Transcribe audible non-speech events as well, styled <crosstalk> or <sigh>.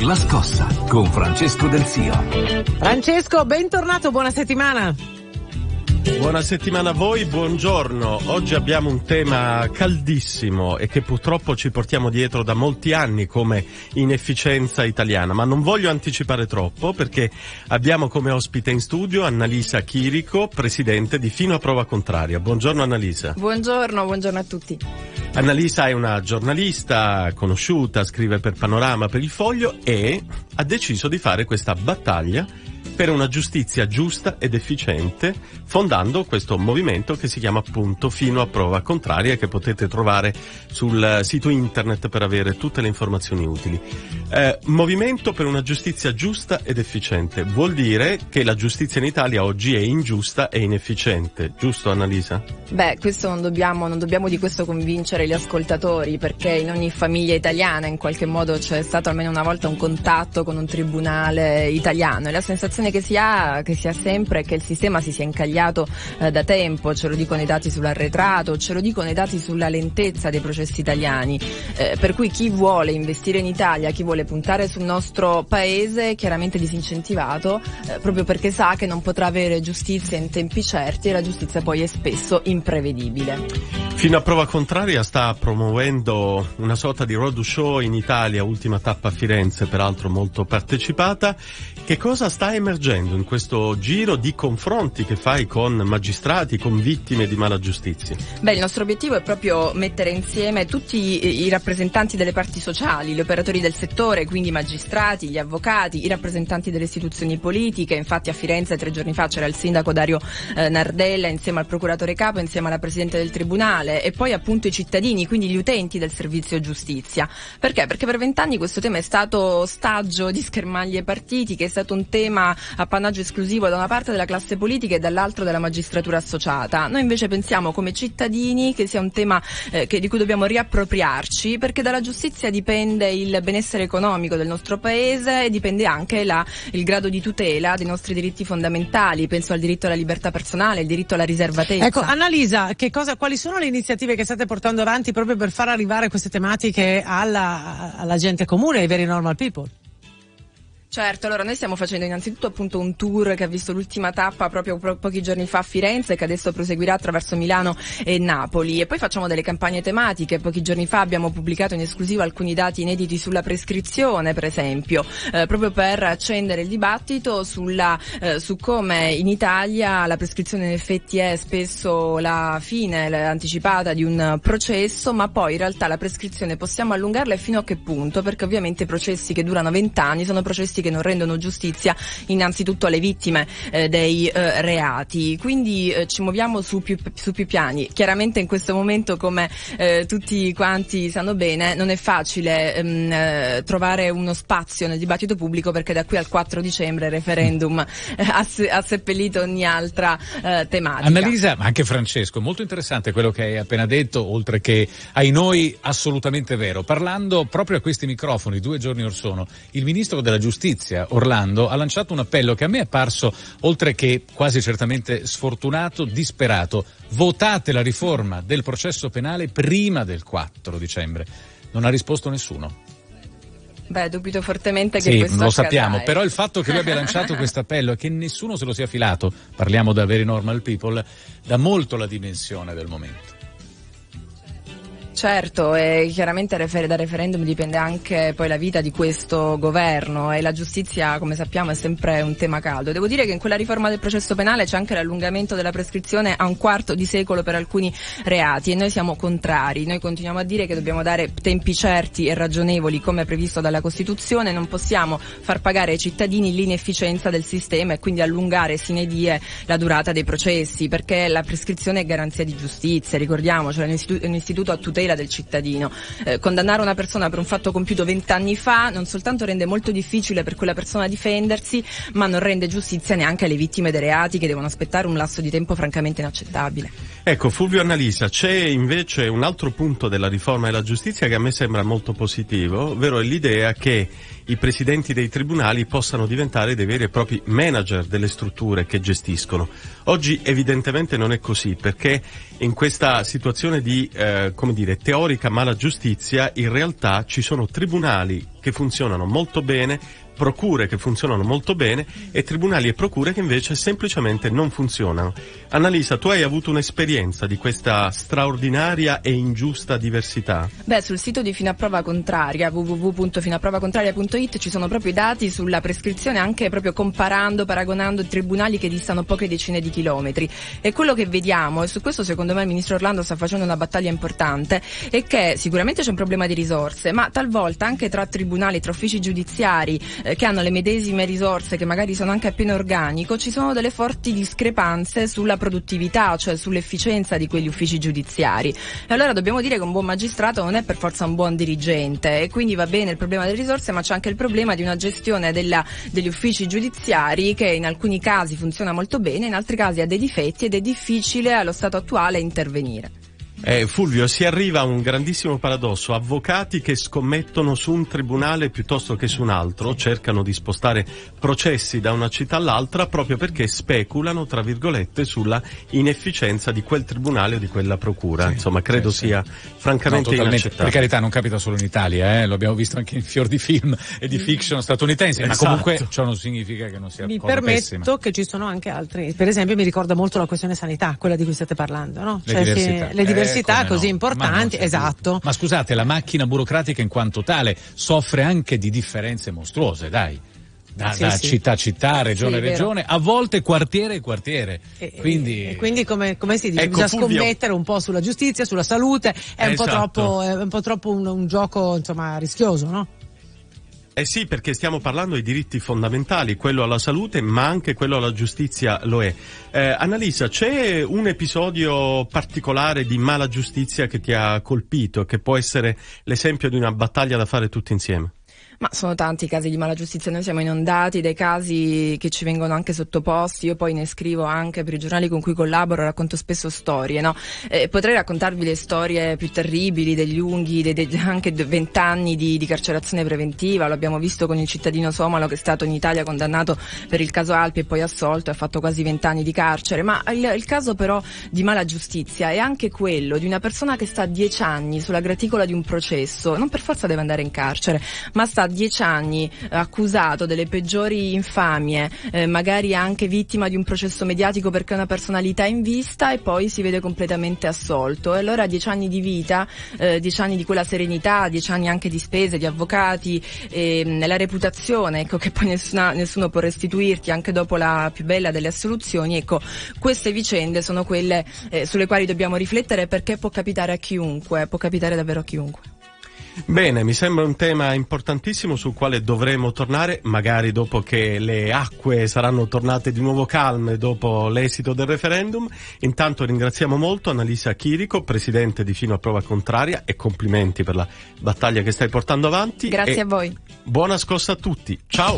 La scossa con Francesco Del Zio. Francesco, bentornato, buona settimana. Buona settimana a voi, buongiorno. Oggi abbiamo un tema caldissimo e che purtroppo ci portiamo dietro da molti anni come inefficienza italiana, ma non voglio anticipare troppo perché abbiamo come ospite in studio Annalisa Chirico, presidente di Fino a Prova Contraria. Buongiorno Annalisa. Buongiorno, buongiorno a tutti. Annalisa è una giornalista conosciuta, scrive per Panorama, per il Foglio e ha deciso di fare questa battaglia per una giustizia giusta ed efficiente, fondando questo movimento che si chiama appunto Fino a Prova Contraria, che potete trovare sul sito internet per avere tutte le informazioni utili. Eh, movimento per una giustizia giusta ed efficiente vuol dire che la giustizia in Italia oggi è ingiusta e inefficiente, giusto Annalisa? Beh, questo non dobbiamo, non dobbiamo di questo convincere gli ascoltatori, perché in ogni famiglia italiana in qualche modo c'è stato almeno una volta un contatto con un tribunale italiano e la sensazione che si ha, che si sempre è che il sistema si sia incagliato eh, da tempo, ce lo dicono i dati sull'arretrato, ce lo dicono i dati sulla lentezza dei processi italiani, eh, per cui chi vuole investire in Italia, chi vuole puntare sul nostro paese è chiaramente disincentivato eh, proprio perché sa che non potrà avere giustizia in tempi certi e la giustizia poi è spesso imprevedibile. Fino a prova contraria sta promuovendo una sorta di road show in Italia, ultima tappa a Firenze, peraltro molto partecipata. Che cosa sta emergendo in questo giro di confronti che fai con magistrati, con vittime di mala giustizia? Beh, il nostro obiettivo è proprio mettere insieme tutti i rappresentanti delle parti sociali, gli operatori del settore, quindi i magistrati, gli avvocati, i rappresentanti delle istituzioni politiche. Infatti a Firenze tre giorni fa c'era il sindaco Dario eh, Nardella insieme al procuratore capo, insieme alla presidente del tribunale e poi appunto i cittadini, quindi gli utenti del servizio giustizia. Perché? Perché per vent'anni questo tema è stato ostaggio di schermaglie partitiche, è stato un tema appannaggio esclusivo da una parte della classe politica e dall'altro della magistratura associata. Noi invece pensiamo come cittadini che sia un tema eh, che, di cui dobbiamo riappropriarci perché dalla giustizia dipende il benessere economico del nostro paese e dipende anche la, il grado di tutela dei nostri diritti fondamentali. Penso al diritto alla libertà personale, il diritto alla riservatezza. Ecco, Annalisa, cosa, quali sono le iniziative che state portando avanti proprio per far arrivare queste tematiche alla, alla gente comune, ai veri normal people? Certo, allora noi stiamo facendo innanzitutto appunto un tour che ha visto l'ultima tappa proprio po- pochi giorni fa a Firenze che adesso proseguirà attraverso Milano e Napoli e poi facciamo delle campagne tematiche. Pochi giorni fa abbiamo pubblicato in esclusiva alcuni dati inediti sulla prescrizione, per esempio, eh, proprio per accendere il dibattito sulla, eh, su come in Italia la prescrizione in effetti è spesso la fine anticipata di un processo, ma poi in realtà la prescrizione possiamo allungarla e fino a che punto? Perché ovviamente i processi che durano vent'anni sono processi che non rendono giustizia innanzitutto alle vittime eh, dei eh, reati. Quindi eh, ci muoviamo su più, su più, piani. Chiaramente in questo momento, come eh, tutti quanti sanno bene, non è facile ehm, eh, trovare uno spazio nel dibattito pubblico perché da qui al 4 dicembre il referendum eh, ha, ha, seppellito ogni altra tematica. Annalisa, ma anche Francesco, molto interessante quello che hai appena detto, oltre che ai noi assolutamente vero. Parlando proprio a questi microfoni due giorni or sono, il ministro della giustizia giustizia Orlando ha lanciato un appello che a me è apparso, oltre che quasi certamente sfortunato, disperato. Votate la riforma del processo penale prima del 4 dicembre. Non ha risposto nessuno. Beh, dubito fortemente che sì, questo lo sappiamo, eh. però il fatto che lui abbia lanciato <laughs> questo appello e che nessuno se lo sia filato, parliamo da very normal people, dà molto la dimensione del momento. Certo, e chiaramente da referendum dipende anche poi la vita di questo governo e la giustizia, come sappiamo, è sempre un tema caldo. Devo dire che in quella riforma del processo penale c'è anche l'allungamento della prescrizione a un quarto di secolo per alcuni reati e noi siamo contrari. Noi continuiamo a dire che dobbiamo dare tempi certi e ragionevoli come previsto dalla Costituzione, non possiamo far pagare ai cittadini l'inefficienza del sistema e quindi allungare sine die la durata dei processi, perché la prescrizione è garanzia di giustizia, ricordiamocelo, è un istituto a tutela tutela del cittadino. Eh, condannare una persona per un fatto compiuto vent'anni fa non soltanto rende molto difficile per quella persona difendersi, ma non rende giustizia neanche alle vittime dei reati che devono aspettare un lasso di tempo francamente inaccettabile. Ecco, Fulvio Annalisa, c'è invece un altro punto della riforma della giustizia che a me sembra molto positivo, ovvero l'idea che i presidenti dei tribunali possano diventare dei veri e propri manager delle strutture che gestiscono. Oggi evidentemente non è così perché in questa situazione di, eh, dire, teorica mala giustizia in realtà ci sono tribunali che funzionano molto bene, procure che funzionano molto bene e tribunali e procure che invece semplicemente non funzionano. Annalisa, tu hai avuto un'esperienza di questa straordinaria e ingiusta diversità? Beh, sul sito di Finaprova Contraria, www.finaprovacontraria.it, ci sono proprio i dati sulla prescrizione, anche proprio comparando, paragonando tribunali che distano poche decine di chilometri. E quello che vediamo, e su questo secondo me il ministro Orlando sta facendo una battaglia importante, è che sicuramente c'è un problema di risorse, ma talvolta anche tra tribunali, tra uffici giudiziari, eh, che hanno le medesime risorse, che magari sono anche a pieno organico, ci sono delle forti discrepanze sulla produttività, cioè sull'efficienza di quegli uffici giudiziari. E allora dobbiamo dire che un buon magistrato non è per forza un buon dirigente e quindi va bene il problema delle risorse, ma c'è anche il problema di una gestione della, degli uffici giudiziari che in alcuni casi funziona molto bene, in altri casi ha dei difetti ed è difficile allo stato attuale intervenire. Eh, Fulvio, si arriva a un grandissimo paradosso. Avvocati che scommettono su un tribunale piuttosto che su un altro, cercano di spostare processi da una città all'altra proprio perché speculano, tra virgolette, sulla inefficienza di quel tribunale o di quella procura. Sì, Insomma, credo sì, sia francamente no, inaccettabile. Per carità, non capita solo in Italia, eh? lo abbiamo visto anche in fior di film e di fiction statunitensi, esatto. ma comunque ciò non significa che non sia Mi permetto pessima. che ci sono anche altri. Per esempio, mi ricorda molto la questione sanità, quella di cui state parlando, no? Le cioè, diversità. Si, le diversità università così no. importanti, ma esatto. Ma scusate, la macchina burocratica in quanto tale soffre anche di differenze mostruose, dai. Da, sì, da sì. città a città, regione a sì, regione, a volte quartiere e quartiere. E, quindi, e quindi come, come, si dice, ecco, bisogna Fulvio. scommettere un po' sulla giustizia, sulla salute, è, esatto. un, po troppo, è un po' troppo un, un gioco insomma rischioso, no? Eh sì, perché stiamo parlando di diritti fondamentali, quello alla salute, ma anche quello alla giustizia lo è. Eh, Annalisa, c'è un episodio particolare di mala giustizia che ti ha colpito, che può essere l'esempio di una battaglia da fare tutti insieme? Ma sono tanti i casi di mala giustizia, noi siamo inondati dai casi che ci vengono anche sottoposti, io poi ne scrivo anche per i giornali con cui collaboro, racconto spesso storie, no? eh, potrei raccontarvi le storie più terribili degli lunghi, dei, dei, anche vent'anni di, di, carcerazione preventiva, lo abbiamo visto con il cittadino somalo che è stato in Italia condannato per il caso Alpi e poi assolto e ha fatto quasi vent'anni di carcere, ma il, il caso però di mala giustizia è anche quello di una persona che sta dieci anni sulla graticola di un processo, non per forza deve andare in carcere, ma sta dieci anni accusato delle peggiori infamie, eh, magari anche vittima di un processo mediatico perché ha una personalità in vista e poi si vede completamente assolto. E allora dieci anni di vita, eh, dieci anni di quella serenità, dieci anni anche di spese, di avvocati, eh, la reputazione, ecco che poi nessuna, nessuno può restituirti anche dopo la più bella delle assoluzioni, ecco queste vicende sono quelle eh, sulle quali dobbiamo riflettere perché può capitare a chiunque, può capitare davvero a chiunque. Bene, mi sembra un tema importantissimo sul quale dovremo tornare, magari dopo che le acque saranno tornate di nuovo calme dopo l'esito del referendum. Intanto ringraziamo molto Annalisa Chirico, presidente di Fino a Prova Contraria e complimenti per la battaglia che stai portando avanti. Grazie a voi. Buona scossa a tutti. Ciao.